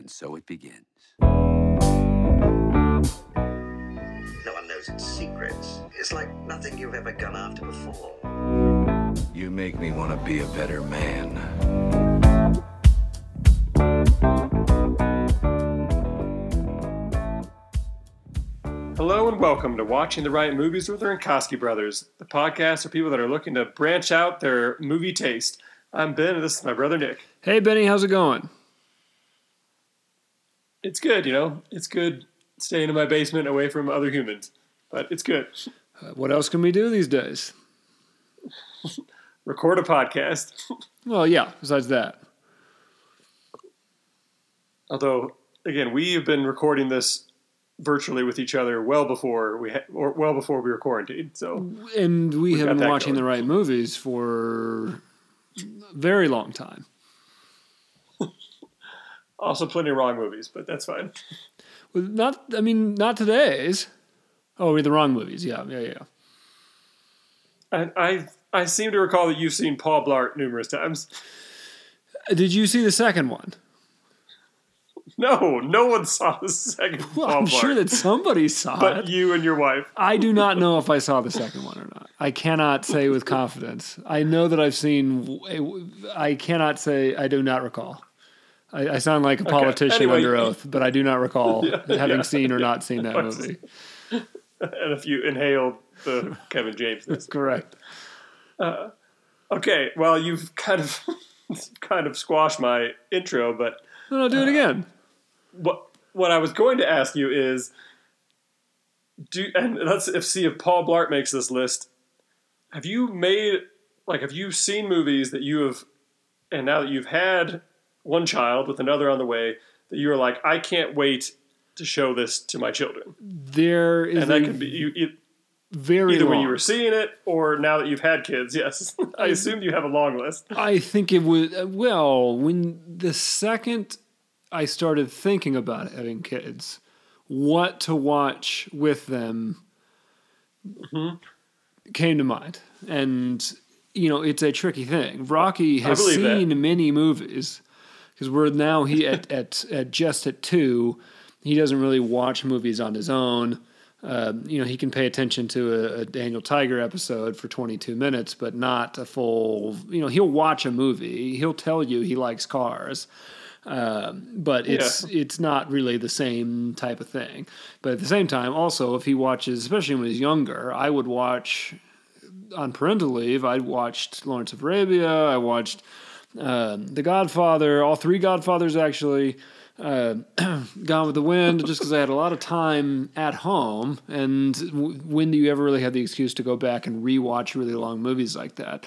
And so it begins. No one knows its secrets. It's like nothing you've ever gone after before. You make me want to be a better man. Hello and welcome to Watching the Right Movies with the Rinkowski Brothers, the podcast for people that are looking to branch out their movie taste. I'm Ben, and this is my brother Nick. Hey Benny, how's it going? It's good, you know, it's good staying in my basement away from other humans, but it's good. Uh, what else can we do these days? Record a podcast. Well, yeah. Besides that, Although, again, we have been recording this virtually with each other well before we ha- or well before we were quarantined. So and we We've been watching going. the right movies for a very long time. Also plenty of wrong movies, but that's fine. Well, Not, I mean, not today's. Oh, we're the wrong movies. Yeah, yeah, yeah. I I, I seem to recall that you've seen Paul Blart numerous times. Did you see the second one? No, no one saw the second Well, I'm Blart, sure that somebody saw but it. But you and your wife. I do not know if I saw the second one or not. I cannot say with confidence. I know that I've seen. I cannot say. I do not recall. I, I sound like a politician Anyway, under oath, but I do not recall having yeah, seen or yeah. not seen that movie. and if you inhaled the Kevin James. That's correct. Uh, okay, well, you've kind of kind of squashed my intro, but No, no, do it uh, again. what what I was going to ask you is, do and let's if see if Paul Blart makes this list. Have you made like have you seen movies that you have, and now that you've had one child with another on the way, that you are like, I can't wait to show this to my children, There is and that can be you, you, very either long. when you were seeing it or now that you've had kids. Yes, I assume you have a long list. I think it was uh, well when the second I started thinking about having kids, what to watch with them mm-hmm. came to mind, and you know it's a tricky thing. Rocky has believe that. seen many movies because we're now he at, at at just at two. He doesn't really watch movies on his own. Um, you know, he can pay attention to a, a Daniel Tiger episode for 22 minutes, but not a full. You know, he'll watch a movie. He'll tell you he likes cars, um, but it's it's not really the same type of thing. But at the same time, also if he watches, especially when he's younger, I would watch on parental leave. I watched Lawrence of Arabia. I watched um, The Godfather, all three Godfathers actually. Uh, Gone with the Wind, just because I had a lot of time at home, and w- when do you ever really have the excuse to go back and rewatch really long movies like that?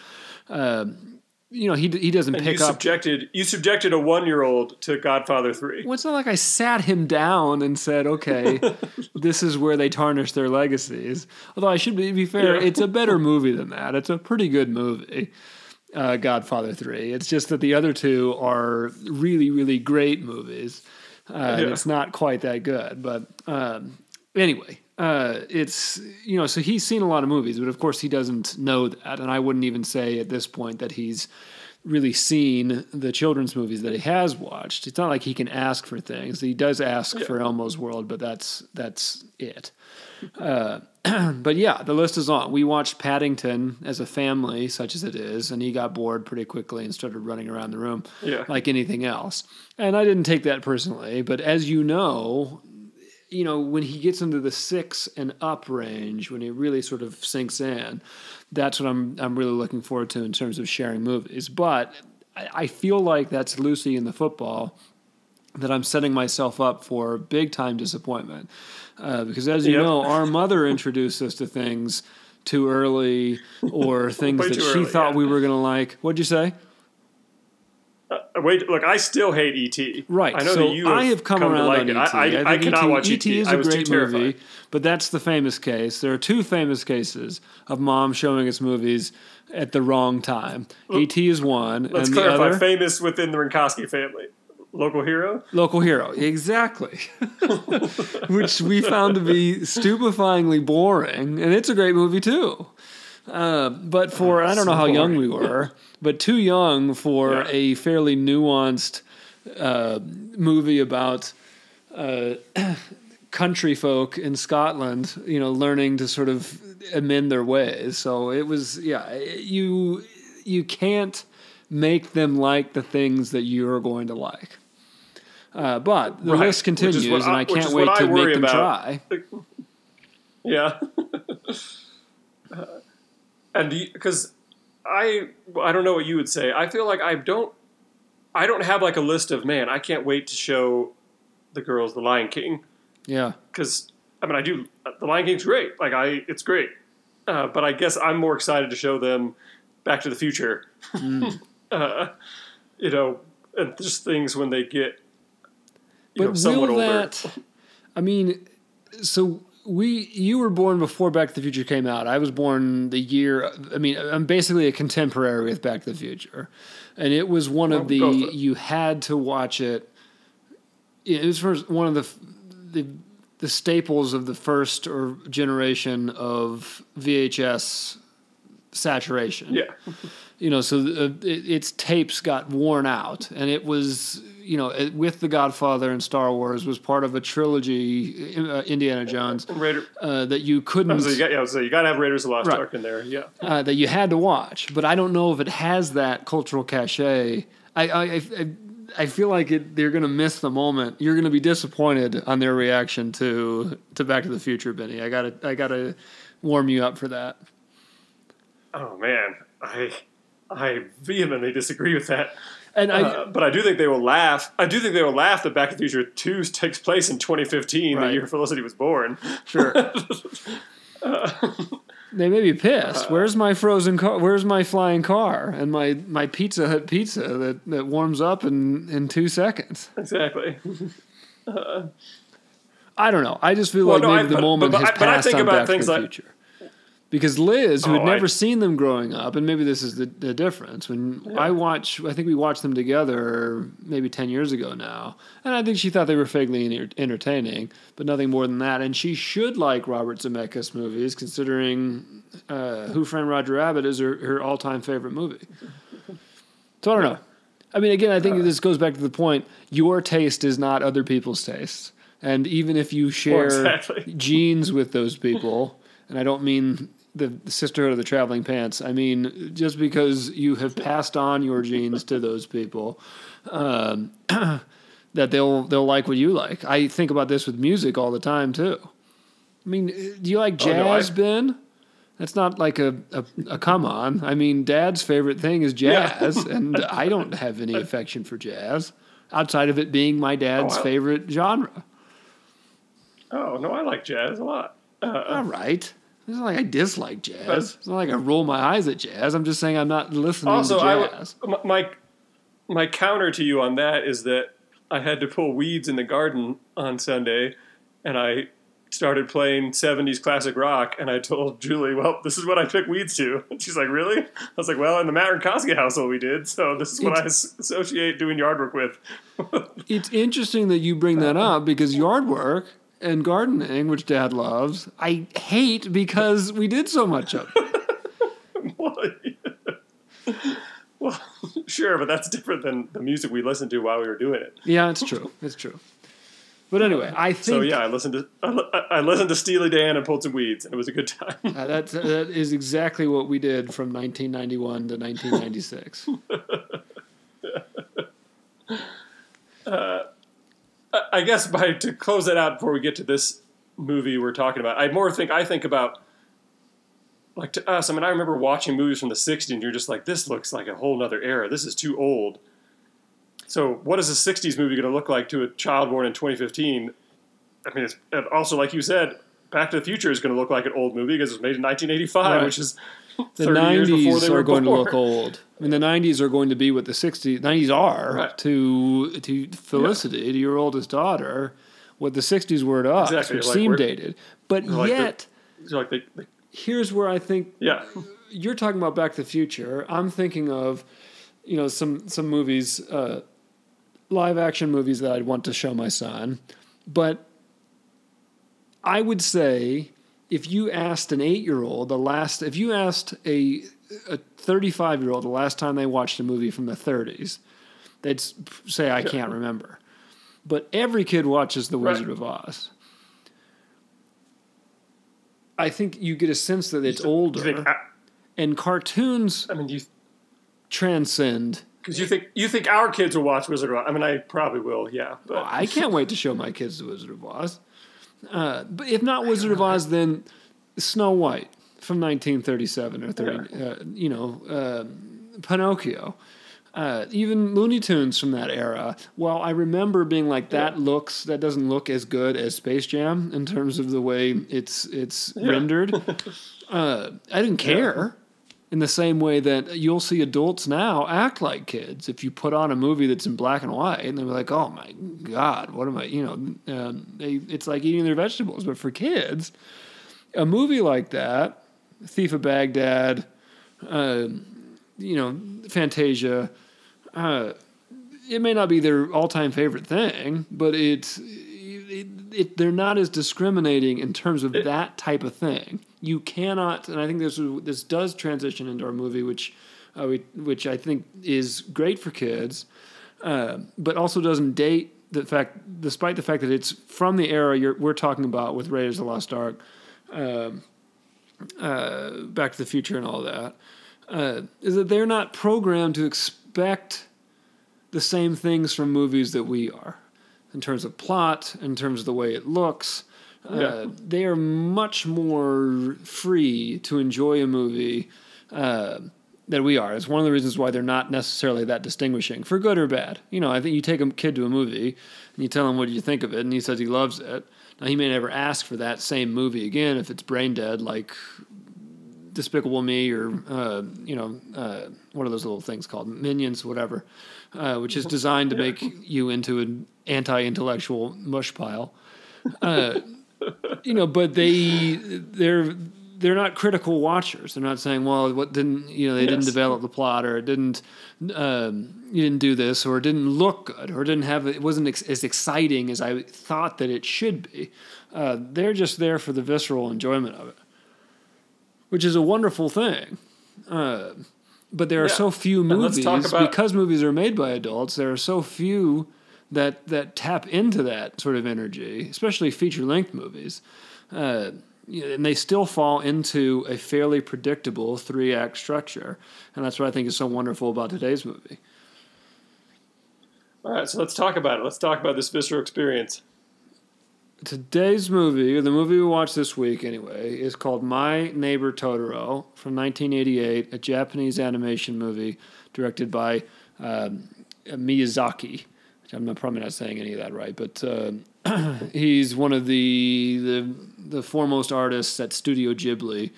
Um, you know, he he doesn't And you pick up. subjected you subjected a one year old to Godfather three. Well, it's not like I sat him down and said, "Okay, this is where they tarnish their legacies." Although I should be, be fair, Yeah. it's a better movie than that. It's a pretty good movie, uh, Godfather Three. It's just that the other two are really, really great movies. Uh, and Yeah. It's not quite that good, but um, anyway, uh, it's you know. So he's seen a lot of movies, but of course he doesn't know that, and I wouldn't even say at this point that he's really seen the children's movies that he has watched. It's not like he can ask for things. He does ask for Elmo's World, but that's that's it. Uh, but yeah, the list is on. We watched Paddington as a family, such as it is, and he got bored pretty quickly and started running around the room Yeah. like anything else. And I didn't take that personally, but as you know, you know, when he gets into the six and up range, when he really sort of sinks in, that's what I'm I'm really looking forward to in terms of sharing movies. But I, I feel like that's Lucy in the football that I'm setting myself up for big time disappointment. Uh, because as you Yep. know, our mother introduced us to things too early or things that she early, thought yeah. we were going to like. What'd you say? Uh, wait, look, I still hate ET. Right. I know so that you have I have come, to around like on it. ET. I, I, I cannot ET, watch ET. ET is a great movie, but that's the famous case. There are two famous cases of mom showing us movies at the wrong time. ET is one, Let's and the clarify: other famous within the Rinkowski family, local hero. local hero. Exactly, which we found to be stupefyingly boring, and it's a great movie too. Uh, but for I don't know how young we were, but too young for Yeah. a fairly nuanced uh, movie about uh, country folk in Scotland, you know, learning to sort of amend their ways. So it was, yeah, you you can't make them like the things that you're going to like. Uh, but the Right, list continues, and I- I can't wait to make them about. try. Yeah. Uh, and because I I don't know what you would say. I feel like I don't I don't have like a list of man. I can't wait to show the girls the Lion King Yeah, because I mean I do the Lion King's great. Like I it's great, uh, but I guess I'm more excited to show them Back to the Future. uh, you know, and just things when they get you know but somewhat will older. that? I mean, so we you were born before Back to the Future came out. I was born the year. I mean, I'm basically a contemporary with Back to the Future, and it was one of the Well, go for it. you had to watch it. It was one of the the the staples of the first or generation of VHS saturation Yeah. you know, so uh, it, its tapes got worn out, and it was, you know, with The Godfather and Star Wars was part of a trilogy, uh, Indiana Jones, Raider, uh, that you couldn't, so you got, yeah, so you got to have Raiders of the Lost Right. Ark in there. Yeah. uh, that you had to watch. But I don't know if it has that cultural cachet. I, I, I, I feel like it, they're going to miss the moment. You're going to be disappointed on their reaction to to Back to the Future, Benny. I gotta, I gotta warm you up for that. Oh man, I I vehemently disagree with that. And I, Uh, but I do think they will laugh. I do think they will laugh that Back to the Future Two takes place in 2015, Right. the year Felicity was born. Sure. they may be pissed. Where's my frozen car? Where's my flying car and my, my Pizza Hut pizza that, that warms up in, in two seconds? exactly. I don't know. I just feel Well, like no, maybe I- the but- moment but- has but I passed think on about Back things to the like- Future. Because Liz, who had Oh, never I- seen them growing up, and maybe this is the, the difference. When I watch, I think we watched them together maybe 10 years ago now. And I think she thought they were vaguely enter- entertaining, but nothing more than that. And she should like Robert Zemeckis movies, considering uh, Who Framed Roger Rabbit is her, her all time favorite movie. So I don't know. I mean, again, I think this goes back to the point your taste is not other people's taste, And even if you share exactly. genes with those people, and I don't mean the sisterhood of the traveling pants, I mean just because you have passed on your genes to those people, um, that they'll they'll like what you like. I think about this with music all the time too. I mean, do you like Oh, no, I- jazz, Ben? That's not like a, a, a come on. I mean, Dad's favorite thing is jazz, and I don't have any affection for jazz outside of it being my dad's Oh, I- favorite genre. Oh no, I like jazz a lot. Uh, All right. It's not like I dislike jazz. It's not like I roll my eyes at jazz. I'm just saying I'm not listening also, to jazz. w- my my counter to you on that is that I had to pull weeds in the garden on Sunday, and I started playing 70s classic rock, and I told Julie, well, this is what I took weeds to. And she's like, really? I was like, well, in the Matt Rinkowski household we did, so this is what I It's- as- associate doing yard work with. It's interesting that you bring that uh, up because yard work and gardening, which Dad loves, I hate because we did so much of it. well, sure, but that's different than the music we listened to while we were doing it. Yeah, it's true. It's true. But anyway, I think So yeah, I listened to I, I listened to Steely Dan and pulled some weeds, and it was a good time. uh, that, that is exactly what we did from 1991 to 1996. I guess by to close that out before we get to this movie we're talking about, I more think I think about like to us. I mean, I remember watching movies from the '60s, and you're just like, this looks like a whole nother era. This is too old. So, what is a '60s movie going to look like to a child born in 2015? I mean, it's also like you said, Back to the Future is going to look like an old movie because it was made in 1985, Right. which is The 30 years before 90s they are were going born. to look old. Mean, the 90s are going to be what the 60s, 90s are Right. to to Felicity, to your oldest daughter, what the 60s were to us, Exactly, which like seem dated. But like yet, So, like they, they, here's where I think yeah, you're talking about Back to the Future. I'm thinking of, you know, some some movies, uh, live action movies that I'd want to show my son. But I would say if you asked an eight year old the last, if you asked a a 35 year old the last time they watched a movie from the 30s, they'd say I can't remember. But every kid watches The Right. Wizard of Oz. I think you get a sense that it's older, think? I, and cartoons I mean, you transcend. because you think you think our kids will watch Wizard of Oz? I mean, I probably will. Yeah, but Well, I can't wait to show my kids The Wizard of Oz. Uh, but if not Wizard of Oz, then Snow White from 1937 or 30, uh, you know, uh, Pinocchio. Uh, even Looney Tunes from that era. Well, I remember being like, that looks that doesn't look as good as Space Jam in terms of the way it's it's rendered. uh, I didn't care. In the same way that you'll see adults now act like kids. If you put on a movie that's in black and white, and they're like, "Oh my god, what am I?" You know, um, they, it's like eating their vegetables. But for kids, a movie like that, Thief of Baghdad, uh, you know, Fantasia, uh, it may not be their all-time favorite thing, but it's it, it, they're not as discriminating in terms of that type of thing. You cannot, and I think this this does transition into our movie, which uh, we, which I think is great for kids, uh, but also doesn't date the fact, despite the fact that it's from the era you're, we're talking about with Raiders of the Lost Ark, um, uh, Back to the Future, and all that, uh, is that they're not programmed to expect the same things from movies that we are in terms of plot, in terms of the way it looks. Uh, Yeah. they are much more free to enjoy a movie uh, than we are. It's one of the reasons why they're not necessarily that distinguishing, for good or bad. You know, I think you take a kid to a movie and you tell him what do you think of it, and he says he loves it. Now he may never ask for that same movie again if it's brain dead, like Despicable Me or uh, you know uh, what are those little things called Minions, whatever, uh, which is designed to make you into an anti-intellectual mush pile. Uh, you know, but they they're they're not critical watchers. They're not saying, well, what didn't you know they didn't develop the plot or it didn't um, you didn't do this or it didn't look good or it didn't have it wasn't ex- as exciting as I thought that it should be. Uh, they're just there for the visceral enjoyment of it which is a wonderful thing. Uh, but there are Yeah. so few movies about- because movies are made by adults. There are so few that that tap into that sort of energy, especially feature length movies. Uh, and they still fall into a fairly predictable three act structure, and that's what I think is so wonderful about today's movie. all right. So let's talk about it. Let's talk about this visceral experience. Today's movie, the movie we watched this week anyway, is called My Neighbor Totoro from 1988, a Japanese animation movie directed by um, Miyazaki. I'm probably not saying any of that right, but uh, he's one of the, the the foremost artists at Studio Ghibli,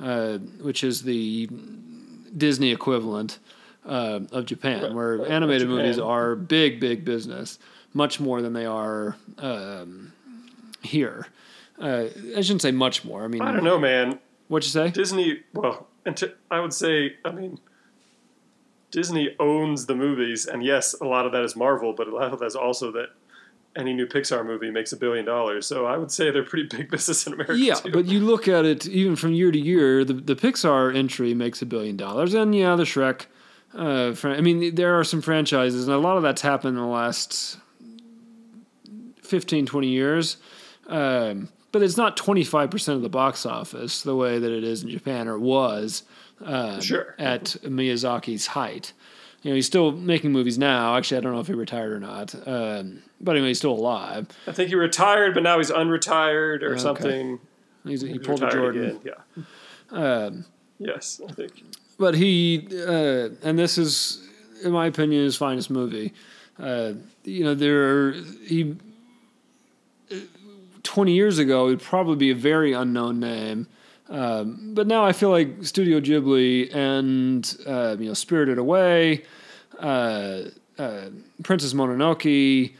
uh, which is the Disney equivalent uh, of Japan, where right, animated Japan. movies are big, big business, much more than they are um, here. Uh, I shouldn't say much more. I mean, I don't know, man. What'd you say? Disney, well, and I would say, I mean, Disney owns the movies, and yes, a lot of that is Marvel, but a lot of that is also that any new Pixar movie makes a billion dollars. So I would say they're pretty big business in America. Yeah, too. but you look at it even from year to year. The the Pixar entry makes a billion dollars, and yeah, the Shrek. Uh, fran- I mean, there are some franchises, and a lot of that's happened in the last 15, 20 years. Um, but it's not 25% of the box office the way that it is in Japan, or was um, Sure. at Miyazaki's height. You know, he's still making movies now. Actually, I don't know if he retired or not. Um, but anyway, he's still alive. I think he retired, but now he's unretired or something. He's, he He's pulled a Jordan. again. Yeah. yes, I think. but he uh, and this is in my opinion his finest movie uh, you know there are, he 20 years ago would probably be a very unknown name um, but now I feel like Studio Ghibli and uh, you know Spirited Away, uh, uh, Princess Mononoke,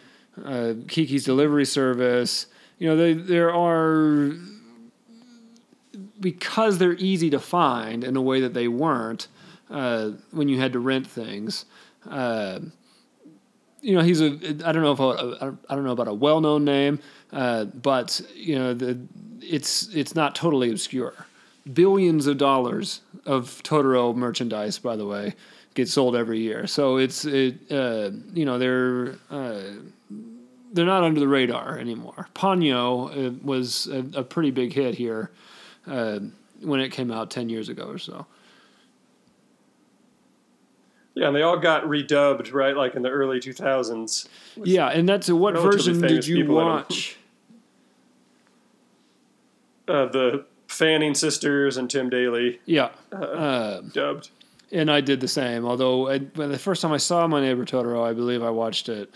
uh, Kiki's Delivery Service. You know, they, there are because they're easy to find in a way that they weren't uh, when you had to rent things. You know, he's a I don't know if I, I don't know about a well-known name, uh, but you know, the it's it's not totally obscure. Billions of dollars of Totoro merchandise, by the way, get sold every year. So it's it uh, you know they're uh, they're not under the radar anymore. Ponyo uh, was a, a pretty big hit here uh, when it came out ten years ago or so. Yeah, and they all got redubbed, right? Like in the early 2000s. Yeah, and that's what version did you people in 'em. watch? Uh, the Fanning sisters and Tim Daly Yeah. Uh, dubbed. and I did the same. Although I, when the first time I saw My Neighbor Totoro, I believe I watched it.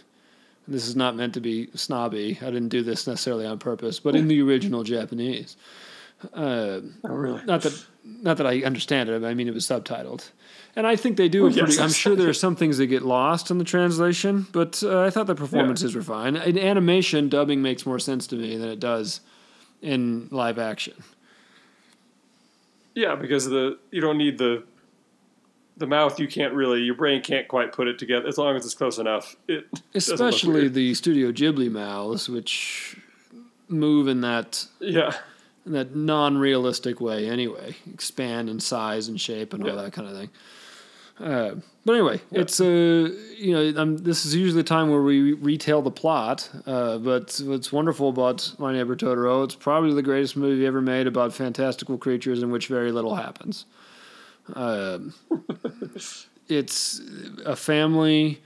This is not meant to be snobby. I didn't do this necessarily on purpose, but in the original Japanese. Uh, Oh, really? not that not that I understand it. I mean, it was subtitled, and I think they do. a Well, yes, pretty, I'm sure there are some things that get lost in the translation, but uh, I thought the performances were fine. In animation, dubbing makes more sense to me than it does in live action. Yeah, because the you don't need the the mouth. You can't really. Your brain can't quite put it together as long as it's close enough. It especially the Studio Ghibli mouths, which move in that yeah. In that non-realistic way anyway, expand in size and shape and all Yeah. that kind of thing. Uh, but anyway, it's uh, you know um, this is usually the time where we retell the plot. Uh, but what's wonderful about My Neighbor Totoro, it's probably the greatest movie ever made about fantastical creatures in which very little happens. Um, it's a family.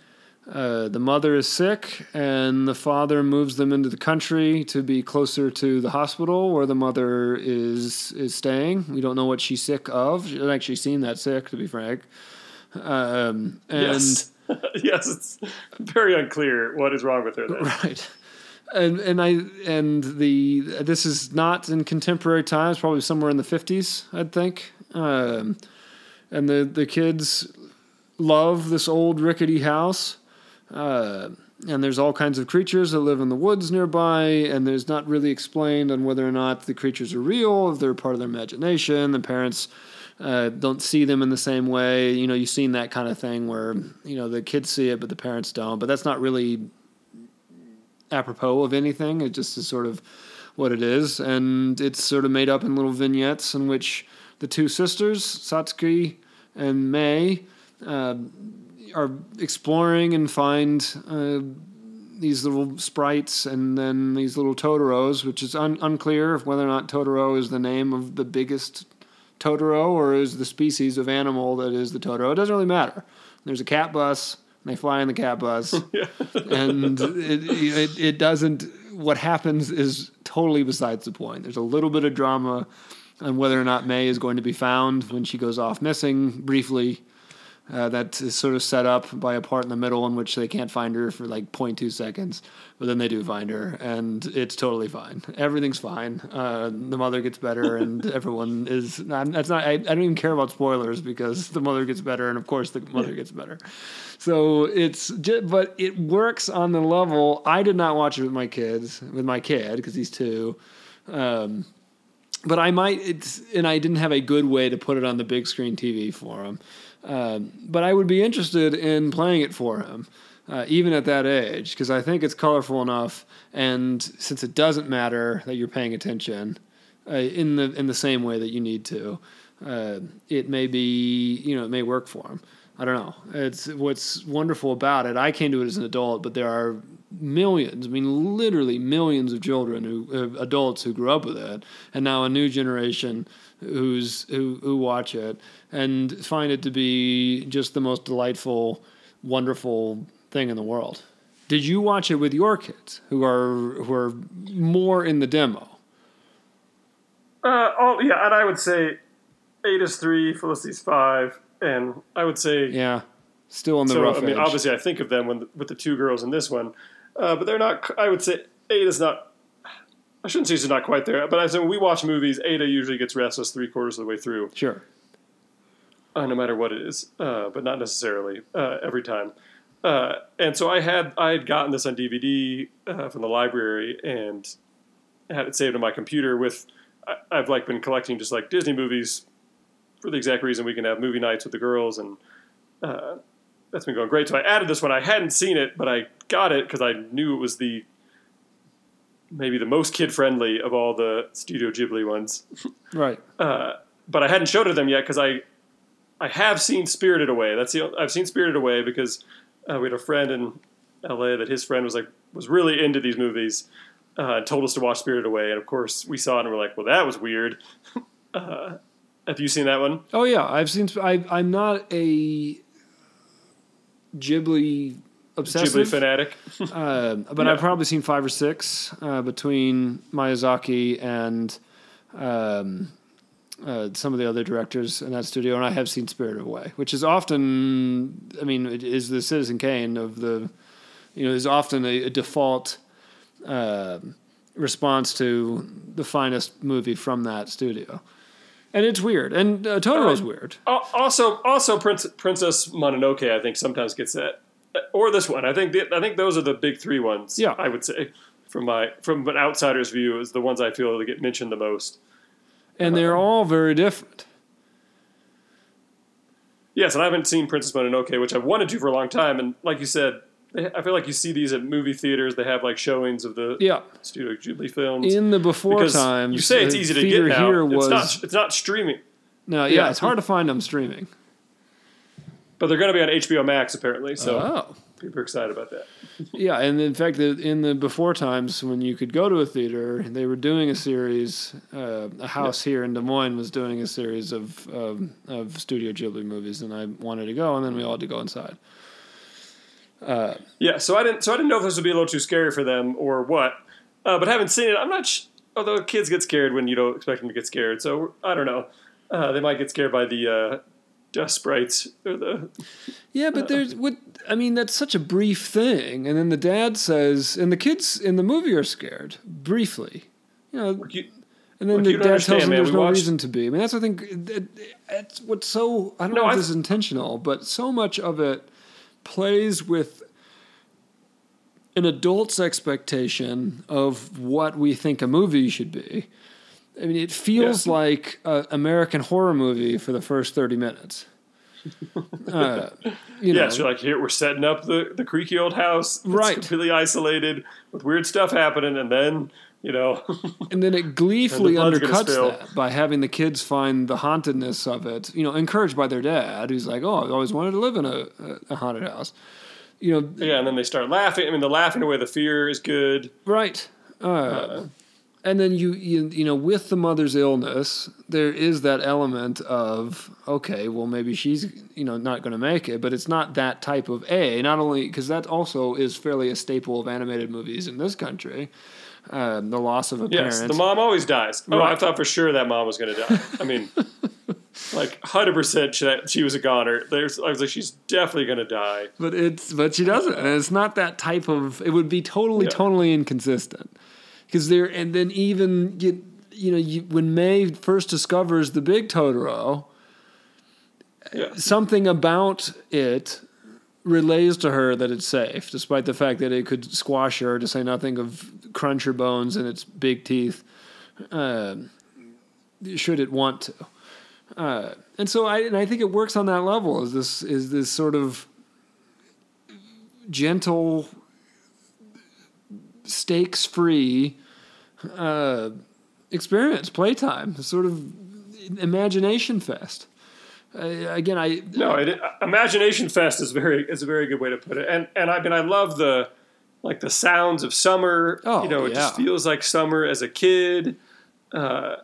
Uh, the mother is sick, and the father moves them into the country to be closer to the hospital where the mother is is staying. We don't know what she's sick of. She hasn't actually seen that sick, to be frank. Um, and yes. yes, it's very unclear what is wrong with her. Then. right and and i and the this is not in contemporary times probably somewhere in the 50s i'd think um, and the the kids love this old rickety house uh, and there's all kinds of creatures that live in the woods nearby and there's not really explained on whether or not the creatures are real if they're part of their imagination the parents uh, don't see them in the same way. You know you've seen that kind of thing where you know the kids see it but the parents don't. But that's not really apropos of anything. It just is sort of what it is, and it's sort of made up in little vignettes in which the two sisters, Satsuki and May, uh, are exploring and find uh, these little sprites and then these little Totoros, which is un- unclear if whether or not Totoro is the name of the biggest Totoro or is the species of animal that is the Totoro. It doesn't really matter. There's a cat bus. And they fly in the cat bus, and it, it it doesn't. What happens is totally besides the point. There's a little bit of drama on whether or not May is going to be found when she goes off missing briefly. Uh, that is sort of set up by a part in the middle in which they can't find her for like 0.2 seconds, but then they do find her, and it's totally fine. Everything's fine. Uh, the mother gets better, and everyone is. I'm, that's not. I, I don't even care about spoilers because the mother gets better, and of course the mother gets better. So it's just, but it works on the level. I did not watch it with my kids, with my kid because he's two. Um, but I might, it's, and I didn't have a good way to put it on the big screen TV for him. Um, but I would be interested in playing it for him, uh, even at that age, because I think it's colorful enough. And since it doesn't matter that you're paying attention uh, in the in the same way that you need to, uh, it may be you know it may work for him. I don't know. It's what's wonderful about it. I came to it as an adult, but there are millions. I mean, literally millions of children who uh, adults who grew up with it, and now a new generation who's who who watch it and find it to be just the most delightful, wonderful thing in the world. Did you watch it with your kids who are who are more in the demo? Uh, oh yeah, and I would say Ada is three, Felicity's five, and I would say Yeah, still in the so. rough I mean, edge. obviously, I think of them when, with the two girls in this one, uh, but they're not. I would say Ada is not. I shouldn't say she's not quite there, but I say when we watch movies, Ada usually gets restless three quarters of the way through, Sure. uh, no matter what it is, uh, but not necessarily uh, every time. Uh, and so I had I had gotten this on DVD uh, from the library and had it saved on my computer. With I, I've like been collecting just like Disney movies for the exact reason we can have movie nights with the girls, and uh, that's been going great. So I added this one. I hadn't seen it, but I got it because I knew it was the maybe the most kid friendly of all the Studio Ghibli ones Right. uh, but I hadn't showed it to them yet because I I have seen Spirited Away. That's the I've seen Spirited Away because uh, we had a friend in L.A. that his friend was like was really into these movies. Uh, and told us to watch Spirited Away, and of course we saw it and we're like, "Well, that was weird." uh, have you seen that one? Oh yeah, I've seen. I, I'm not a Ghibli obsessive Ghibli fanatic. Uh, but Yeah. I've probably seen five or six uh, between Miyazaki and um, uh, some of the other directors in that studio, and I have seen Spirited Away, which is often, I mean, it is the Citizen Kane of the, you know, is often a, a default uh, response to the finest movie from that studio. And it's weird, and uh, Totoro's Um, weird. Also, also Prince, Princess Mononoke, I think sometimes gets that, or this one. I think the, I think those are the big three ones. Yeah. I would say from my from an outsider's view is the ones I feel that get mentioned the most. And they're um, all very different. Yes, and I haven't seen Princess Mononoke, which I've wanted to for a long time. And like you said, I feel like you see these at movie theaters. They have like showings of the Yeah. Studio Ghibli films. In the before because times, you say it's easy to get now. Here it's was not. It's not streaming, no, yeah, yeah. it's hard to find them streaming. But they're going to be on HBO Max apparently. So Oh, people are excited about that. yeah, and in fact, in the before times when you could go to a theater, they were doing a series. Uh, a house here in Des Moines was doing a series of um, of Studio Ghibli movies, and I wanted to go, and then we all had to go inside. Yeah, so I didn't. So I didn't know if this would be a little too scary for them or what. Uh, but having seen it, I'm not. Sh- although kids get scared when you don't expect them to get scared, so I don't know. Uh, they might get scared by the uh, dust sprites or the. Yeah, but there's uh, what I mean. That's such a brief thing, and then the dad says, and the kids in the movie are scared briefly. You know, You, And then the dad tells him man. there's no watched- reason to be. I mean, that's I think it's what's so I don't No, know if I- this is intentional, but so much of it plays with an adult's expectation of what we think a movie should be. I mean, it feels Yeah. like an American horror movie for the first thirty minutes. Uh, you know, yeah, so like here we're setting up the the creaky old house, It's Right. Completely isolated with weird stuff happening, and then you know, And then it gleefully the undercuts that by having the kids find the hauntedness of it, you know, encouraged by their dad, who's like, "Oh, I've always wanted to live in a, a, haunted house," you know, yeah, and then they start laughing. I mean, the laughing away the fear is good. right? Uh, and then you, you, you know, with the mother's illness, there is that element of okay, well, maybe she's, you know, not going to make it, but it's not that type of a. Not only because that also is fairly a staple of animated movies in this country. Um, the loss of a parent. Yes, parent. the mom always dies. Oh, I thought for sure that mom was going to die. I mean, like hundred percent that she was a goner. There's, I was like, she's definitely going to die. But it's but she doesn't, and it's not that type of. It would be totally Yeah. totally inconsistent because there, and then even you, you know, you, when May first discovers the big Totoro, Yeah, something about it relays to her that it's safe, despite the fact that it could squash her. To say nothing of crunch her bones and its big teeth, um, should it want to. Uh, and so I and I think it works on that level. Is this is this sort of gentle, stakes free uh, experience, playtime, sort of imagination fest. Uh, again, I no, it, Imagination Fest is very is a very good way to put it. And and I mean, I love the like the sounds of summer. Oh, you know, it yeah. just feels like summer as a kid. Uh,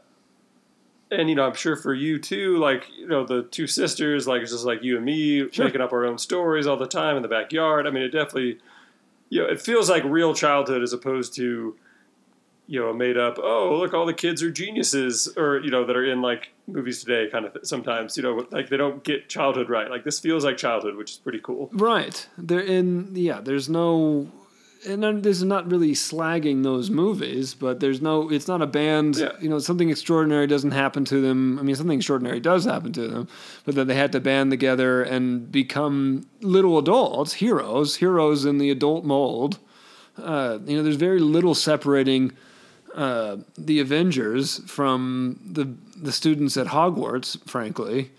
and you know, I'm sure for you too. Like you know, the two sisters, like it's just like you and me Sure. making up our own stories all the time in the backyard. I mean, it definitely, you know, it feels like real childhood as opposed to, you know, a made up. Oh, look, all the kids are geniuses, or you know, that are in like movies today. Kind of sometimes, you know, like they don't get childhood right. Like this feels like childhood, which is pretty cool. Right. they're in yeah, there's no and then there's not really slagging those movies, but there's no it's not a band, Yeah. you know, something extraordinary doesn't happen to them. I mean, something extraordinary does happen to them, but that they had to band together and become little adults, heroes, heroes in the adult mold. Uh, you know, there's very little separating uh, the Avengers from the the students at Hogwarts, frankly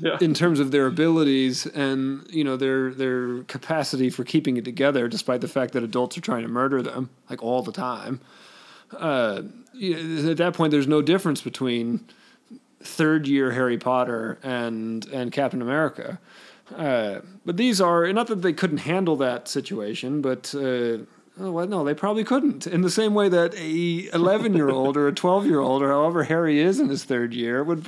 Yeah, in terms of their abilities and you know their their capacity for keeping it together, despite the fact that adults are trying to murder them like all the time. Uh, at that point, there's no difference between third year Harry Potter and and Captain America. Uh, but these are not that they couldn't handle that situation, but uh, oh, well, no, they probably couldn't. In the same way that a eleven year old or a twelve year old or however Harry is in his third year would.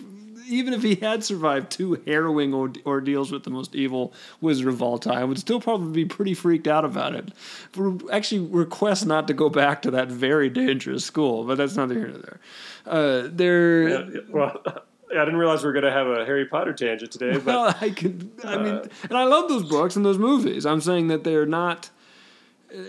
Even if he had survived two harrowing orde- ordeals with the most evil wizard of all time, would still probably be pretty freaked out about it. Actually, request not to go back to that very dangerous school, but that's neither here nor there. Uh, there, Yeah, well, I didn't realize we were going to have a Harry Potter tangent today, but well, I could. I mean, and I love those books and those movies. I'm saying that they're not. Uh,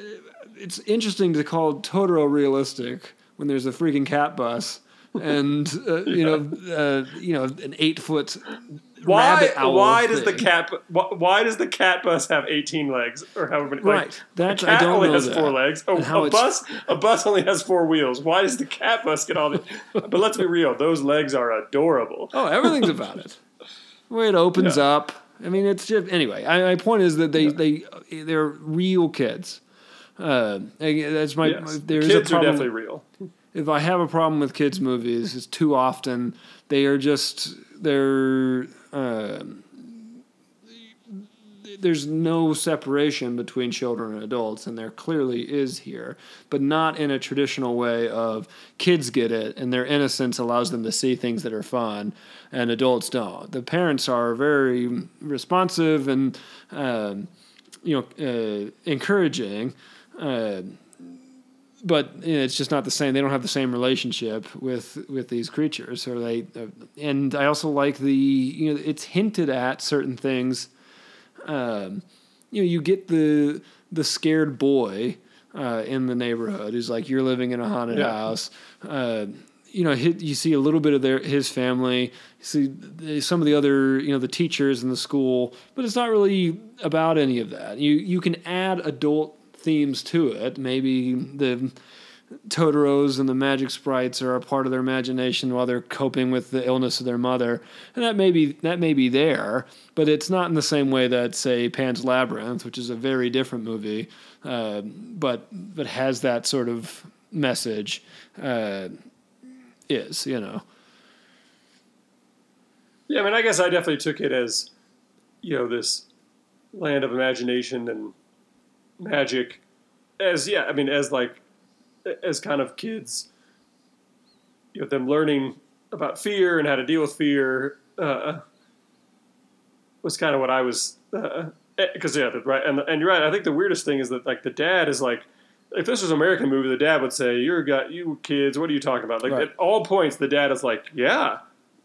it's interesting to call Totoro realistic when there's a freaking cat bus and uh, you know, uh, you know, an eight foot why owl. why does the cat why, why does the cat bus have 18 legs or however many Right. like, That's- a I cat don't only know has that. four legs a, a bus a bus only has four wheels why does the cat bus get all the but let's be real those legs are adorable Oh, everything's about it. The way it opens Yeah. up. I mean, it's just anyway. I, my point is that they they they're real kids. Uh, that's my. yes. There is kids a are definitely real if I have a problem with kids movies, it's too often they are just they're um there's no separation between children and adults, and there clearly is here, but not in a traditional way of kids get it and their innocence allows them to see things that are fun, and adults don't. The parents are very responsive and um, you know uh, encouraging. Uh, but you know, it's just not the same. They don't have the same relationship with with these creatures, or they. Uh, and I also like the you know it's hinted at certain things. Um, you know, you get the the scared boy uh, in the neighborhood who's like, "You're living in a haunted Yeah. house." Uh, you know, hi- you see a little bit of their his family. You see some of the other, you know, the teachers in the school, but it's not really about any of that. You you can add adult themes to it. Maybe the Totoros and the magic sprites are a part of their imagination while they're coping with the illness of their mother, and that may be that may be there, but it's not in the same way that say Pan's Labyrinth, which is a very different movie, uh, but but has that sort of message. Uh, is you know yeah i mean i guess i definitely took it as you know this land of imagination and magic as yeah i mean as like as kind of kids you know them learning about fear and how to deal with fear uh, was kind of what i was because yeah right and, and you're right i think the weirdest thing is that like the dad is like if this was an american movie the dad would say you're got you kids what are you talking about like Right. at all points the dad is like yeah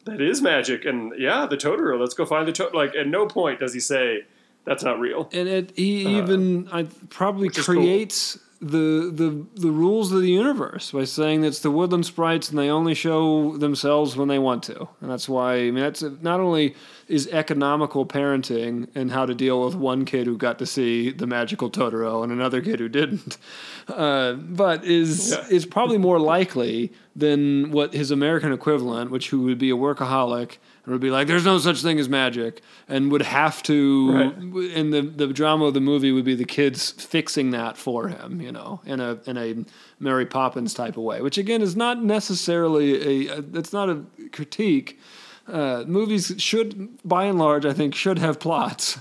that is magic and yeah the totoro let's go find the Totoro. like at no point does he say that's not real and it he even I probably Uh, is cool. creates the the the rules of the universe by saying that it's the woodland sprites and they only show themselves when they want to, and that's why I mean that's not only is economical parenting and how to deal with one kid who got to see the magical Totoro and another kid who didn't, uh, but is Yeah. is probably more likely than what his American equivalent, which who would be a workaholic and would be like, "There's no such thing as magic," and would have to Right. and the the drama of the movie would be the kids fixing that for him, you know, in a in a Mary Poppins type of way, which again is not necessarily a. It's not a critique. Uh, movies should, by and large, I think, should have plots,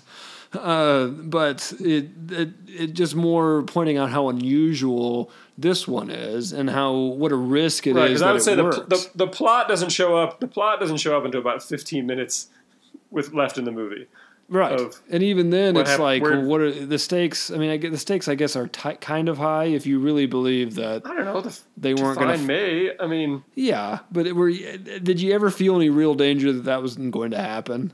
uh, but it, it it just more pointing out how unusual this one is and how what a risk it is right because i would say the, the, the plot doesn't show up the plot doesn't show up until about 15 minutes with left in the movie Right, and even then, it's like, well, what are the stakes? I mean, I get the stakes. I guess are ti kind of high if you really believe that i don't know the, they weren't going to. May. I mean, Yeah, but it were. Did you ever feel any real danger that that wasn't going to happen?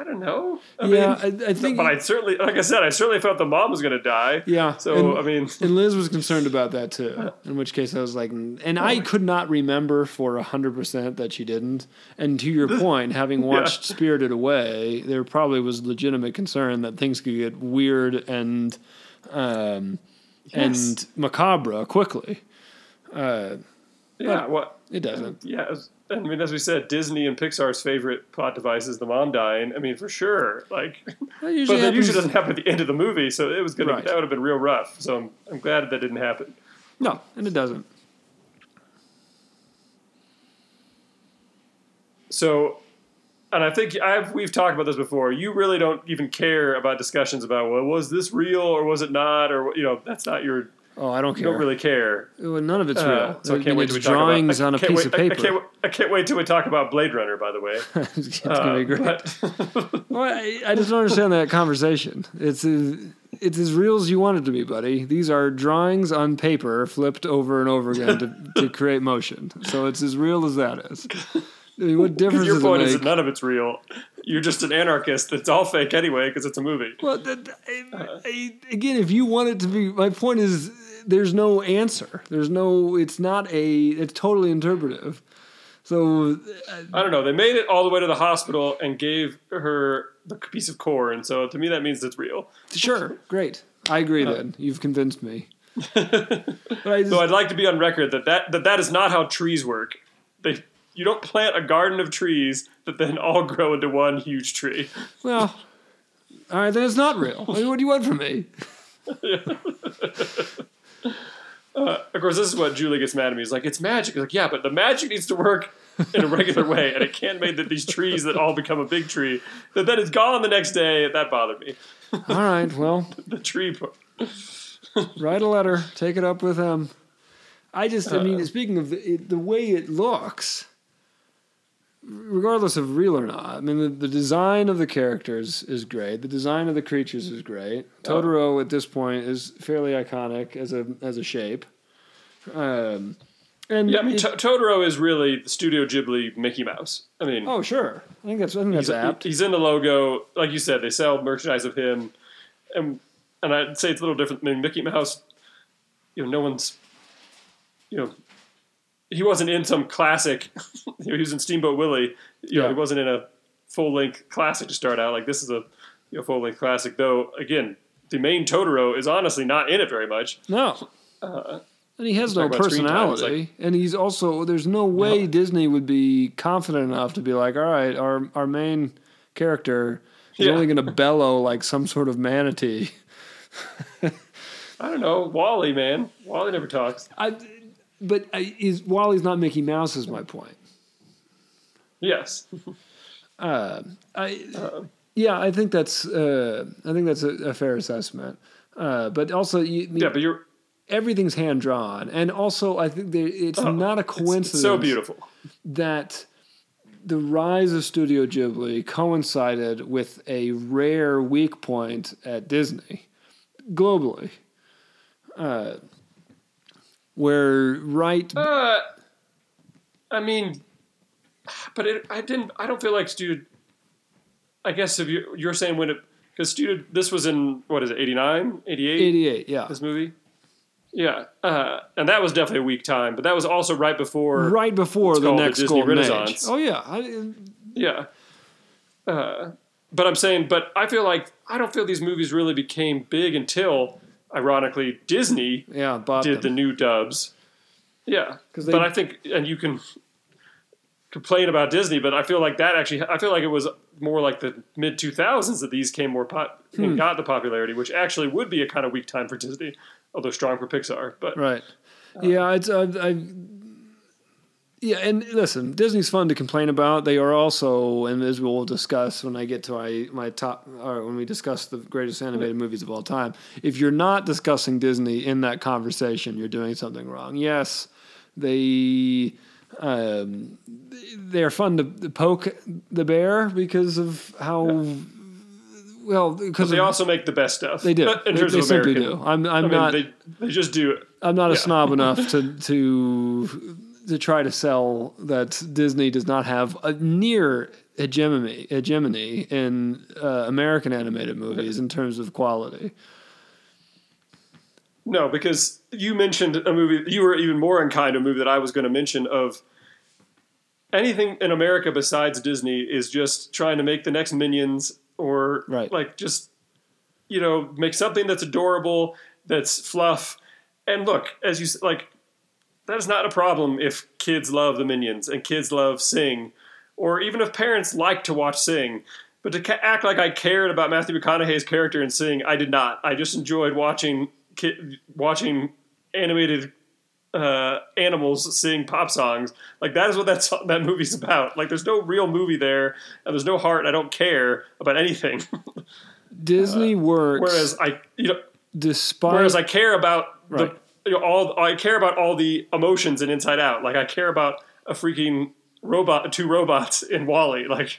I don't know. I yeah, mean, I, I think. but I certainly, like I said, I certainly felt the mom was going to die. yeah. So and, I mean, and Liz was concerned about that too. In which case, I was like, and I could not remember for hundred percent that she didn't. And to your point, having watched Spirited Away, there probably was legitimate concern that things could get weird and um, Yes. and macabre quickly. Uh, yeah. What? it doesn't. Yeah. as- I mean, as we said, Disney and Pixar's favorite plot device is the mom dying. I mean, for sure. Like, That but that happens- usually doesn't happen at the end of the movie, so it was gonna Right. that would have been real rough. So I'm, I'm glad that didn't happen. No, and it doesn't. so, and I think I've we've talked about this before. You really don't even care about discussions about well, was this real or was it not, or you know, that's not your. Oh, I don't care. don't really care. Well, None of it's Uh, real. so I can't wait it's till we talk drawings about, on I a piece wait, of paper. I can't, I can't wait till we talk about Blade Runner. By the way, it's gonna be Uh, great. but- Well, I, I just don't understand that conversation. It's as, it's as real as you want it to be, buddy. These are drawings on paper flipped over and over again to, to create motion. So it's as real as that is. I mean, what difference your point is that none of it's real. You're just an anarchist. It's all fake anyway because it's a movie. well, that, uh. I, I, again, if you want it to be, my point is, there's no answer. There's no. It's not a. It's totally interpretive. So uh, I don't know. They made it all the way to the hospital and gave her the piece of core, and so to me that means it's real. sure, great. I agree. Uh. Then you've convinced me. But I just, So I'd like to be on record that that, that, that is not how trees work. They you don't plant a garden of trees that then all grow into one huge tree. Well, all right, then it's not real. I mean, what do you want from me? Uh, of course, this is what Julie gets mad at me. He's like, it's magic. He's like, yeah, but the magic needs to work in a regular way, and it can't make that these trees that all become a big tree that then it's gone the next day. That bothered me. All right, well, The tree. part. write a letter, take it up with them. I just, I mean, uh, speaking of the, it, the way it looks, regardless of real or not, I mean, the, the design of the characters is great. The design of the creatures is great. Totoro at this point is fairly iconic as a as a shape. Um, and Yeah, I mean, it- To- Totoro is really the Studio Ghibli Mickey Mouse. I mean, oh sure, I think that's I think that's he's, apt. he's in the logo. Like you said, they sell merchandise of him, and and I'd say it's a little different. I mean, Mickey Mouse, you know, no one's, you know, he wasn't in some classic. he was in Steamboat Willie. You know, Yeah. he wasn't in a full length classic to start out. Like this is a you know full length classic. Though again, the main Totoro is honestly not in it very much. No. and he has no Uh, talk time, it's personality. and he's also there's no way Disney would be confident enough to be like, all right, our our main character is Yeah. only going to bellow like some sort of manatee. I don't know, WALL-E, man. WALL-E never talks. I, but is WALL-E's not Mickey Mouse? Is my point. Yes. I, yeah, I think that's uh, I think that's a, a fair assessment. Uh, but also, you, Yeah, but you're everything's hand drawn, and also I think there, it's not a it's- coincidence. It's so beautiful. that the rise of Studio Ghibli coincided with a rare weak point at Disney globally. Uh, where right Uh, I mean, but it, I didn't. I don't feel like Studio. I guess if you you're saying when it because Studio this was in what is it 89, 88? 88 yeah This movie. Yeah, uh, and that was definitely a weak time, but that was also right before. right before the called the next Disney Renaissance. age oh yeah I, Yeah. Uh, but I'm saying, but I feel like I don't feel these movies really became big until, ironically, Disney yeah did the new dubs. Yeah, they- but I think, and you can complain about Disney, but I feel like that actually, I feel like it was more like the mid 2000s that these came more pop Hmm. and got the popularity, which actually would be a kind of weak time for Disney, although strong for Pixar. But right yeah it's uh, I, yeah and listen disney's fun to complain about they are also and as we'll discuss when i get to my, my top or when we discuss the greatest animated movies of all time if you're not discussing disney in that conversation you're doing something wrong yes they um, they're fun to poke the bear because of how well because they of- also make the best stuff. they do But in they, terms they of American, do i'm, I'm I mean, not they, they just do. I'm not a Yeah. snob enough to to to try to sell that Disney does not have a near hegemony hegemony in uh, American animated movies in terms of quality. No, because you mentioned a movie. You were even more unkind to a movie that I was going to mention. Of anything in America besides Disney is just trying to make the next Minions, or Right. like just you know make something that's adorable, that's fluff. And look, as you s- like, that is not a problem if kids love the Minions and kids love Sing, or even if parents like to watch Sing. But to ca- act like I cared about Matthew McConaughey's character in Sing, I did not. I just enjoyed watching ki- watching animated uh, animals sing pop songs. Like that is what that song, that movie's about. Like there's no real movie there, and there's no heart. I don't care about anything. Disney works. whereas I, you know, despite whereas I care about Right. the you know, all. I care about all the emotions in Inside Out. Like I care about a freaking robot, two robots in WALL-E. Like,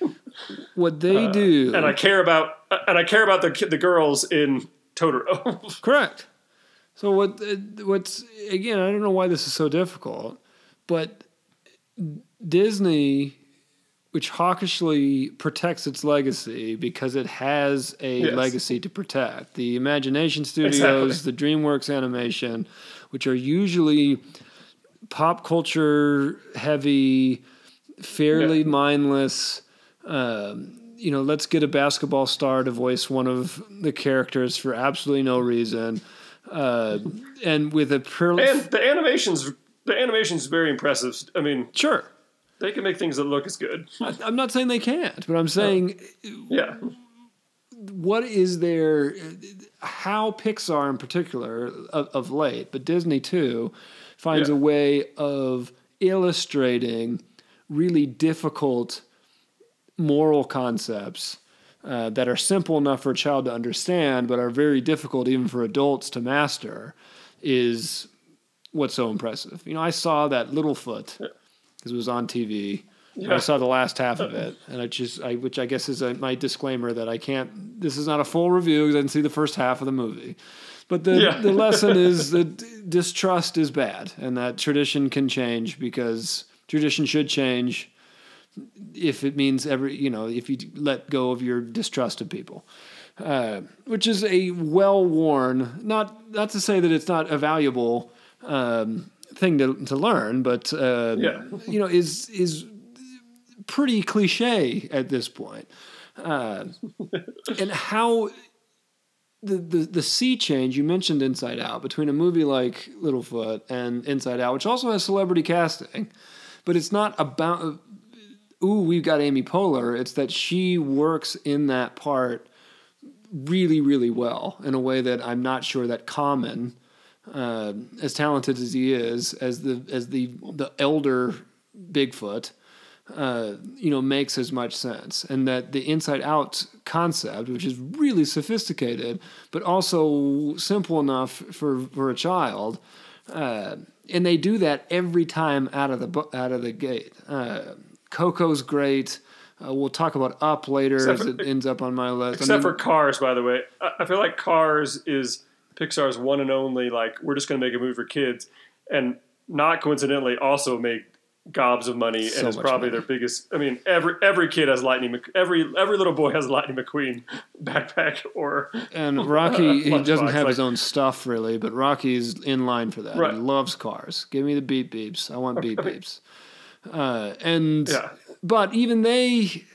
what they do, uh, and I care about and I care about the the girls in Totoro. Correct. So what? uh, What's again? I don't know why this is so difficult, but Disney, which hawkishly protects its legacy because it has a Yes. legacy to protect. The Illumination Studios, the DreamWorks Animation, which are usually pop culture heavy, fairly Yeah. mindless. Um, you know, let's get a basketball star to voice one of the characters for absolutely no reason, uh, and with a purely and the animations, the animation's very impressive. I mean, sure. they can make things that look as good. I, I'm not saying they can't, but I'm saying Yeah, what is there how pixar in particular of, of late but disney too finds Yeah. a way of illustrating really difficult moral concepts uh, that are simple enough for a child to understand but are very difficult even for adults to master is what's so impressive you know i saw that littlefoot because it was on tv and I saw the last half of it, and I just, I, which I guess is a, my disclaimer that I can't. This is not a full review because I didn't see the first half of the movie. But the Yeah. the lesson is that distrust is bad, and that tradition can change because tradition should change if it means every, you know, if you let go of your distrust of people. Uh, which is a well worn, not not to say that it's not a valuable um, thing to to learn, but uh, Yeah. you know, is is pretty cliche at this point. Uh, and how the, the the sea change you mentioned Inside Out between a movie like Littlefoot and Inside Out, which also has celebrity casting, but it's not about ooh we've got Amy Poehler. It's that she works in that part really really well in a way that I'm not sure that Common, uh, as talented as he is, as the as the the elder Bigfoot, uh, you know, makes as much sense, and that the inside out concept, which is really sophisticated, but also simple enough for for a child, uh, and they do that every time out of the out of the gate. Uh, Coco's great. Uh, we'll talk about Up later as it ends up on my list. I except mean, for Cars, by the way. I, I feel like Cars is Pixar's one and only. Like we're just going to make a movie for kids, and not coincidentally also make gobs of money, So and is probably money. their biggest. I mean, every every kid has Lightning. Mc- Every every little boy has a Lightning McQueen backpack or And Rocky, he doesn't have like- his own stuff really, but Rocky's in line for that. Right. He loves cars. Give me the beep beeps. I want beep beeps. Uh, and Yeah. but even they,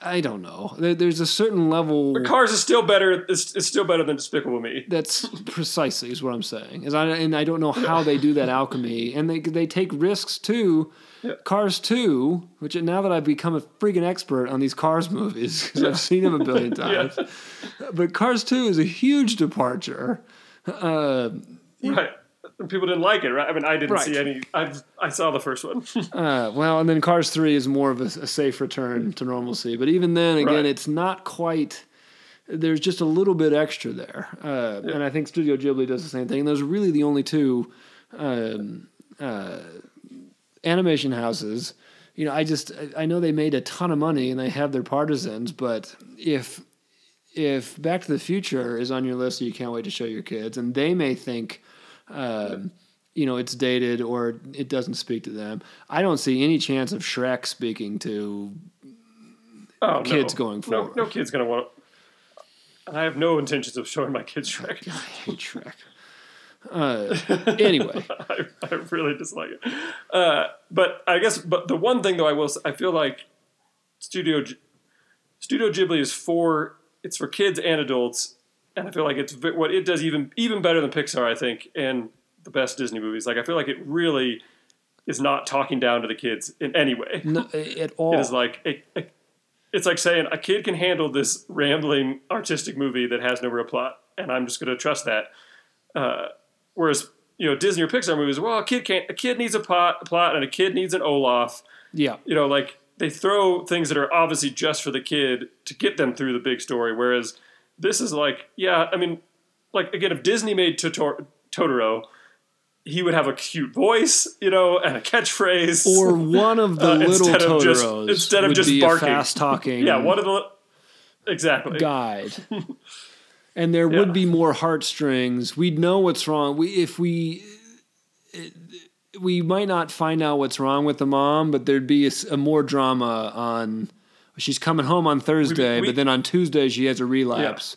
I, don't know. There, there's a certain level The Cars is still better. It's, it's still better than Despicable Me. that's precisely is what I'm saying. Is I and I don't know how they do that alchemy, and they they take risks too. Yeah. Cars 2, which now that I've become a freaking expert on these Cars movies because I've seen them a billion times, but Cars 2 is a huge departure. Uh, Right. People didn't like it, right? I mean, I didn't Right. see any. I I saw the first one. Uh, well, and then Cars 3 is more of a, a safe return to normalcy. But even then, again, Right. it's not quite. There's just a little bit extra there. Uh, And I think Studio Ghibli does the same thing. Those are really the only two um, uh, animation houses. You know, I just I- know they made a ton of money and they have their partisans, but if if Back to the Future is on your list, you can't wait to show your kids, and they may think, um, you know, it's dated or it doesn't speak to them. I don't see any chance of Shrek speaking to. Oh, Kids no. going No, forward. no kid's gonna want. I have no intentions of showing my kids Shrek. I hate Shrek. Uh, anyway, I, I really dislike it. Uh, but I guess, but the one thing though, I will, I feel like Studio G- Studio Ghibli is for it's for kids and adults, and I feel like it's what it does even even better than Pixar, I think, and the best Disney movies. Like I feel like it really is not talking down to the kids in any way. no, at all. It is like a, a- it's like saying a kid can handle this rambling artistic movie that has no real plot, and I'm just going to trust that. Uh, whereas you know Disney or Pixar movies. Well, a kid can't. A kid needs a plot, plot, and a kid needs an Olaf. Yeah. You know, like they throw things that are obviously just for the kid to get them through the big story. Whereas this is like, yeah, I mean, like again, if Disney made Totor- Totoro, he would have a cute voice, you know, and a catchphrase, Or one of the Uh, little instead of just- Totoros instead of just barking. fast talking yeah, one of the exactly. guide. and there Yeah. would be more heartstrings. We'd know what's wrong. We if we we might not find out what's wrong with the mom, but there'd be a more drama on. She's coming home on Thursday, we- but then on Tuesday she has a relapse.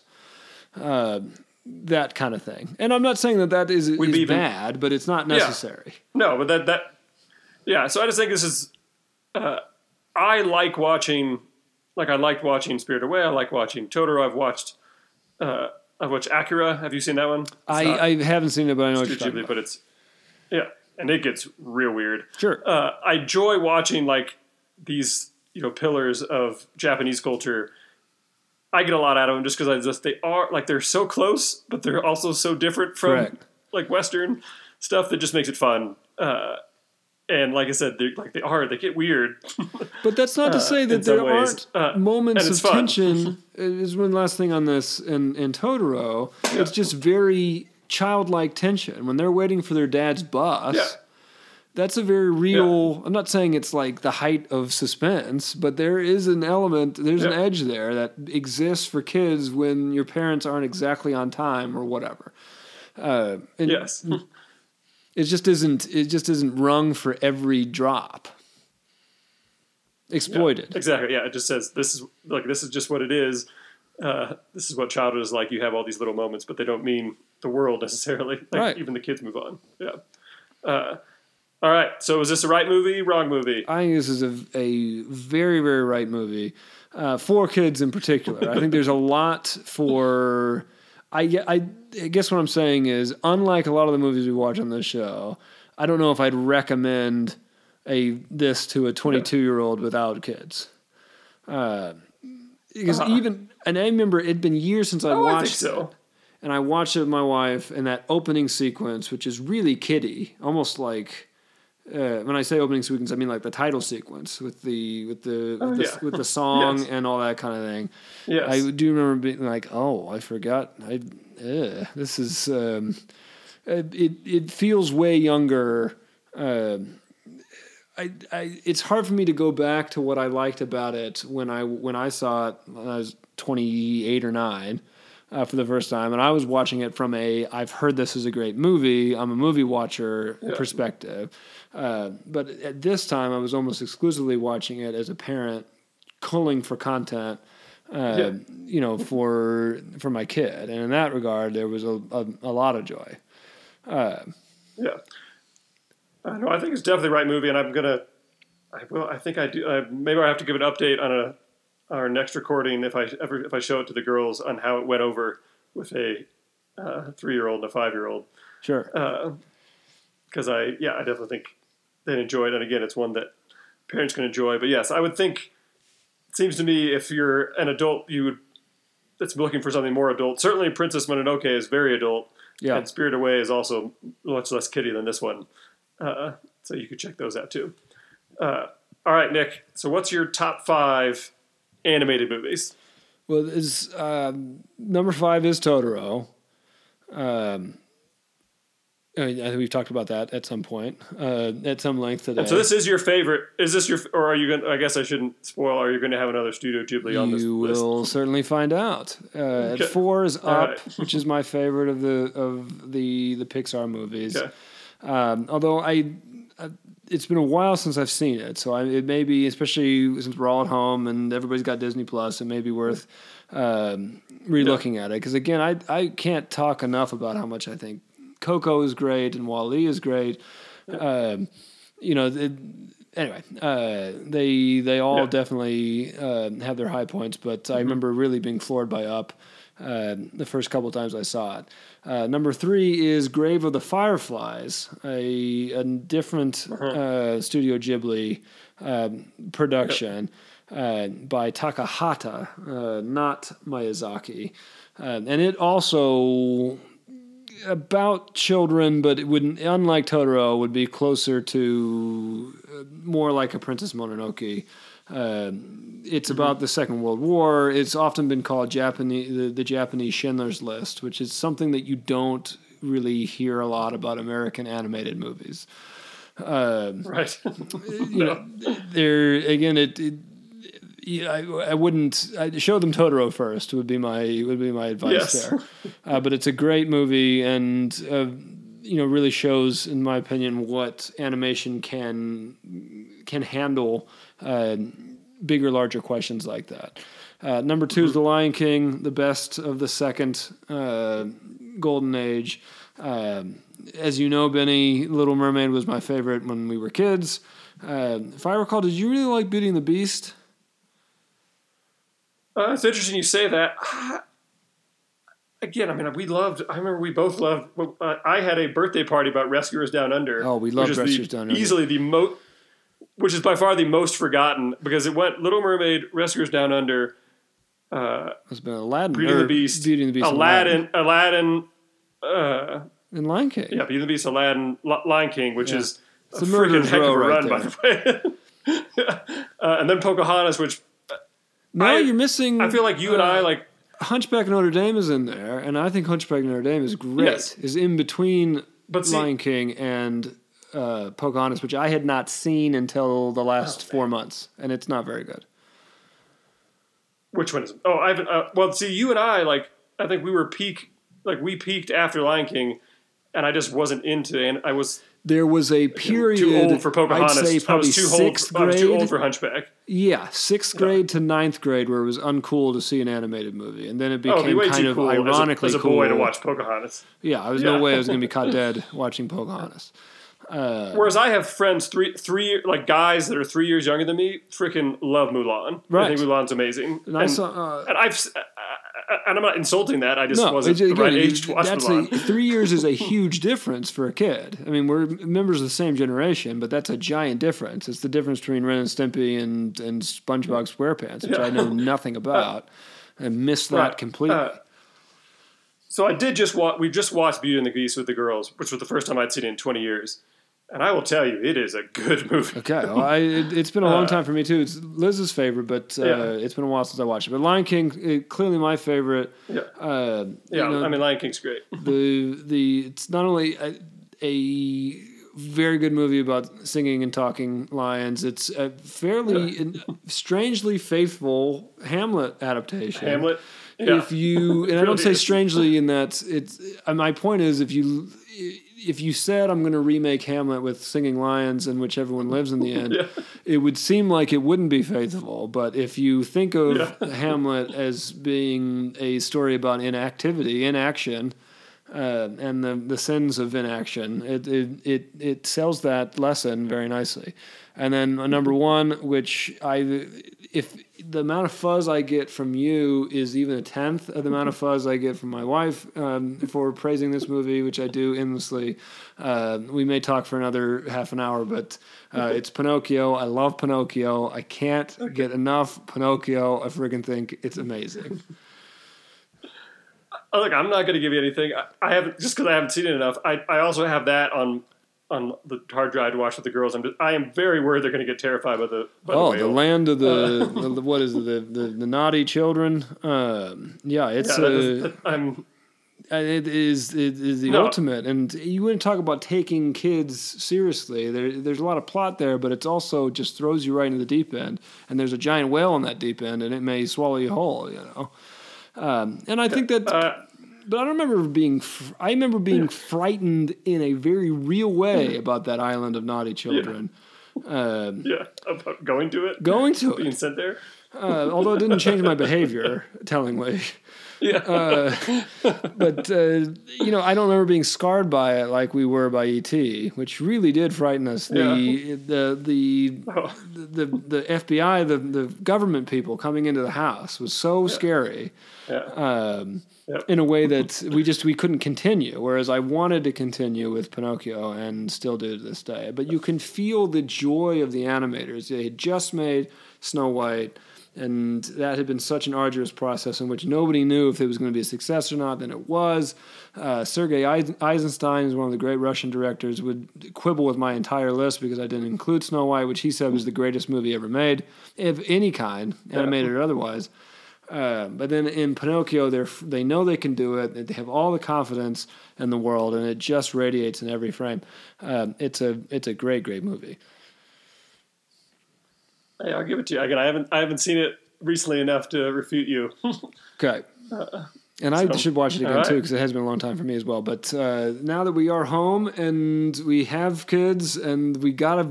Uh, that kind of thing. And I'm not saying that that is, is even- bad, but it's not necessary. No, but that that yeah. So I just think this is. Uh, I like watching, like I liked watching Spirit Away. I like watching Totoro. I've watched. Uh, I've watched Akira. Have you seen that one? It's I, not I haven't seen it, but I know what Studio talking Ghibli, but it's yeah, and it gets real weird. Sure. Uh, I enjoy watching like these you know pillars of Japanese culture. I get a lot out of them just because I just they are like they're so close, but they're also so different from Correct. like Western stuff that just makes it fun. Uh, and like I said, they like they are they get weird. But that's not to uh, say that some there aren't Uh, moments of fun. tension. is one last thing on this in, in Totoro. It's just very childlike tension when they're waiting for their dad's bus. Yeah. That's a very real. I'm not saying it's like the height of suspense, but there is an element. There's an edge there that exists for kids when your parents aren't exactly on time or whatever. Uh, yes, it just isn't. It just isn't rung for every drop. Exploited. exactly. Yeah, it just says this is like this is just what it is. Uh, this is what childhood is like. You have all these little moments, but they don't mean the world necessarily. Like Right. even the kids move on. Yeah. Uh, all right. So is this a right movie? Wrong movie? I think this is a, a very, very right movie uh, for kids in particular. I think there's a lot for. I, I, I guess what I'm saying is, unlike a lot of the movies we watch on this show, I don't know if I'd recommend a this to a 22 year old without kids. Uh, because Uh-huh. even and I remember it'd been years since I Oh, I think watched so. it, and I watched it with my wife, and that opening sequence, which is really kiddie, almost like uh, when I say opening sequence, I mean like the title sequence with the with the Oh, with, the, yeah. with the song Yes. and all that kind of thing. Yes. I do remember being like, "Oh, I forgot. I uh, this is um, it, it. Feels way younger." Uh, I, I, it's hard for me to go back to what I liked about it when I when I saw it when I was 28 or 9 uh, for the first time and I was watching it from a I've heard this is a great movie I'm a movie watcher perspective uh, but at this time I was almost exclusively watching it as a parent culling for content uh, Yeah. you know for for my kid and in that regard there was a, a, a lot of joy Yeah. I know. I think it's definitely the right movie, and I'm gonna. I will. I think I do. I, maybe I have to give an update on a our next recording if I ever if I show it to the girls on how it went over with a uh, three year old and a five year old sure because I yeah I definitely think they'd enjoy it, and again it's one that parents can enjoy. But yes, I would think. It seems to me if you're an adult, you would that's looking for something more adult. Certainly, Princess Mononoke is very adult. yeah And Spirit Away is also much less kiddie than this one. Uh, so you could check those out too. Uh, all right, Nick. So what's your top five animated movies? Well, is um, number five is Totoro. Um, I, I think we've talked about that at some point, uh, at some length today. So this is your favorite. Is this your, or are you going? to I guess I shouldn't spoil. Are you going to have another Studio Ghibli on this you list? will certainly find out. Uh, Okay. Four is Up, right. which is my favorite of the of the the Pixar movies. Okay. Um, although I, it's been a while since I've seen it, so I, it may be, especially since we're all at home and everybody's got Disney Plus, it may be worth um, relooking at it. Because again, I I can't talk enough about how much I think Coco is great and WALL-E is great. Um, you know, it, anyway, uh, they they all Yeah. definitely uh, have their high points, but I remember really being floored by Up uh, the first couple times I saw it. Uh, number three is Grave of the Fireflies, a, a different uh, Studio Ghibli um, production uh, by Takahata, uh, not Miyazaki. And it also about children, but it wouldn't. Unlike Totoro, would be closer to uh, more like a Princess Mononoke. Uh, it's about the Second World War. It's often been called Japanese the, the Japanese Schindler's List, which is something that you don't really hear a lot about American animated movies. Right. You know, there again, it. it yeah, I, I wouldn't I'd show them Totoro first. Would be my would be my advice Yes. there. Uh, but it's a great movie, and uh, you know really shows, in my opinion, what animation can can handle uh, bigger, larger questions like that. Uh, number 2 is The Lion King, the best of the second uh, golden age. Um as you know, Benny, Little Mermaid was my favorite when we were kids. Uh, if I recall, did you really like Beauty and the Beast? Uh, it's interesting you say that. Again, I mean, we loved. I remember we both loved. Uh, I had a birthday party about Rescuers Down Under. Oh, we loved is the- Rescuers Down Under. Easily the most, which is by far the most forgotten because it went Little Mermaid, Rescuers Down Under, It's been Aladdin, Beauty and the Beast, Beauty and the Beast, Aladdin, Aladdin, uh, and Lion King. yeah, Beauty and the Beast, Aladdin, Li- Lion King, which Yeah. is It's a freaking heck of a right run, by the way. uh, and then Pocahontas, which No, I- you're missing. I feel like you and I uh, like. Hunchback Notre Dame is in there, and I think Hunchback Notre Dame is great. Yes. Is in between But see- Lion King and uh, Pocahontas, which I had not seen until the last Oh, four months, and it's not very good. Which one is? Oh, I haven't. Uh, well, see, you and I like. I think we were peak. Like we peaked after Lion King, and I just wasn't into. it. And I was There was a period. too old for Pocahontas. I'd say I probably was too sixth old. I was too grade. old for Hunchback. Yeah, sixth grade to ninth grade, where it was uncool to see an animated movie, and then it Oh, be became kind of cool as a- ironically as a, cool. boy to watch Pocahontas. Yeah, I was Yeah. no way I was going to be caught dead watching Pocahontas. Whereas I have friends three three like guys that are three years younger than me, freaking love Mulan. Right. I think Mulan's amazing. And I saw. Uh, and I've uh, uh, and I'm not insulting that. I just no, wasn't it's- the right age to watch that's Mulan. a, three years is a huge difference for a kid. I mean, we're members of the same generation, but that's a giant difference. It's the difference between Ren and Stimpy and and SpongeBob SquarePants, which I know nothing about. I missed that Right. completely. Uh, So I did just watch. We just watched Beauty and the Beast with the girls, which was the first time I'd seen it in 20 years. And I will tell you, it is a good movie. Okay, well, I, it, it's been a long time for me too. It's Liz's favorite, but uh, Uh, Yeah. it's been a while since I watched it. But Lion King, uh, clearly my favorite. Yeah, Uh, yeah. you know, I mean, Lion King's great. the the it's not only a, a very good movie about singing and talking lions. It's a fairly strangely faithful Hamlet adaptation. Hamlet. Yeah. If you and I don't say strangely in that it's uh, my point is if you if you said I'm going to remake Hamlet with singing lions in which everyone lives in the end, Yeah. it would seem like it wouldn't be faithful. But if you think of Yeah. Hamlet as being a story about inactivity, inaction, uh, and the, the sins of inaction, it, it it it sells that lesson very nicely. And then a number one, which I, if the amount of fuzz I get from you is even a tenth of the amount of fuzz I get from my wife um, for praising this movie, which I do endlessly, uh, we may talk for another half an hour, but uh, it's Pinocchio. I love Pinocchio. I can't get enough Pinocchio. I friggin' think it's amazing. Oh, look, I'm not going to give you anything. I, I haven't just because I haven't seen it enough. I, I also have that on on the hard drive to watch with the girls. I'm just, I am very worried they're going to get terrified by the by Oh, the the land of the, the what is it, the, the the naughty children? Um, yeah, it's Yeah, that uh, is- I'm it is it is the No. ultimate. And you wouldn't talk about taking kids seriously. There, there's a lot of plot there, but it's also just throws you right into the deep end. And there's a giant whale in that deep end, and it may swallow you whole. You know. Um, and I think that, uh, but I don't remember being. Fr- I remember being frightened in a very real way about that island of naughty children. Um, yeah about going to it, going to being it, sent there. uh, although it didn't change my behavior, tellingly. Yeah, Uh, but uh, you know, I don't remember being scarred by it like we were by ET, which really did frighten us. The the the, Oh. the the FBI, the the government people coming into the house was so scary yeah. um, Yep. in a way that we just we couldn't continue. Whereas I wanted to continue with Pinocchio and still do to this day. But you can feel the joy of the animators. They had just made Snow White. and that had been such an arduous process in which nobody knew if it was going to be a success or not. Then it was. Uh, Sergei Eisenstein is one of the great Russian directors. Would quibble with my entire list because I didn't include Snow White, which he said was the greatest movie ever made, of any kind, animated or otherwise. Uh, but then in Pinocchio, they they know they can do it. They have all the confidence in the world, and it just radiates in every frame. Uh, it's a it's a great great movie. Hey, I'll give it to you. Again, I haven't I haven't seen it recently enough to refute you. okay. And I so, should watch it again right. too because it has been a long time for me as well. But uh, now that we are home and we have kids and we gotta,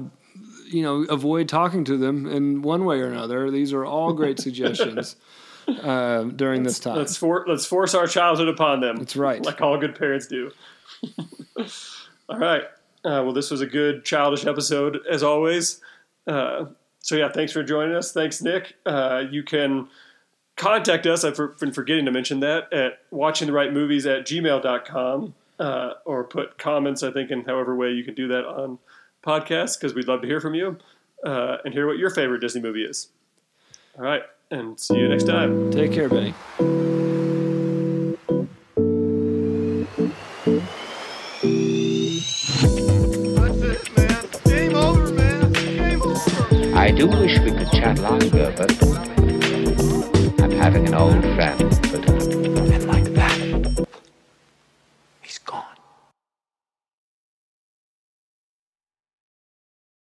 you know, avoid talking to them in one way or another. These are all great suggestions uh, during let's, this time. Let's for, let's force our childhood upon them. That's right, like all good parents do. all right. Uh, well, this was a good childish episode as always. Uh, so yeah, thanks for joining us. Thanks, Nick. Uh, you can contact us. I've been forgetting to mention that at watching the right movies at gmail.com uh, or put comments, I think, in however way you can do that on podcasts because we'd love to hear from you uh, and hear what your favorite Disney movie is. All right, and see you next time. Take care, Benny. I do wish we could chat longer, but I'm having an old friend for dinner.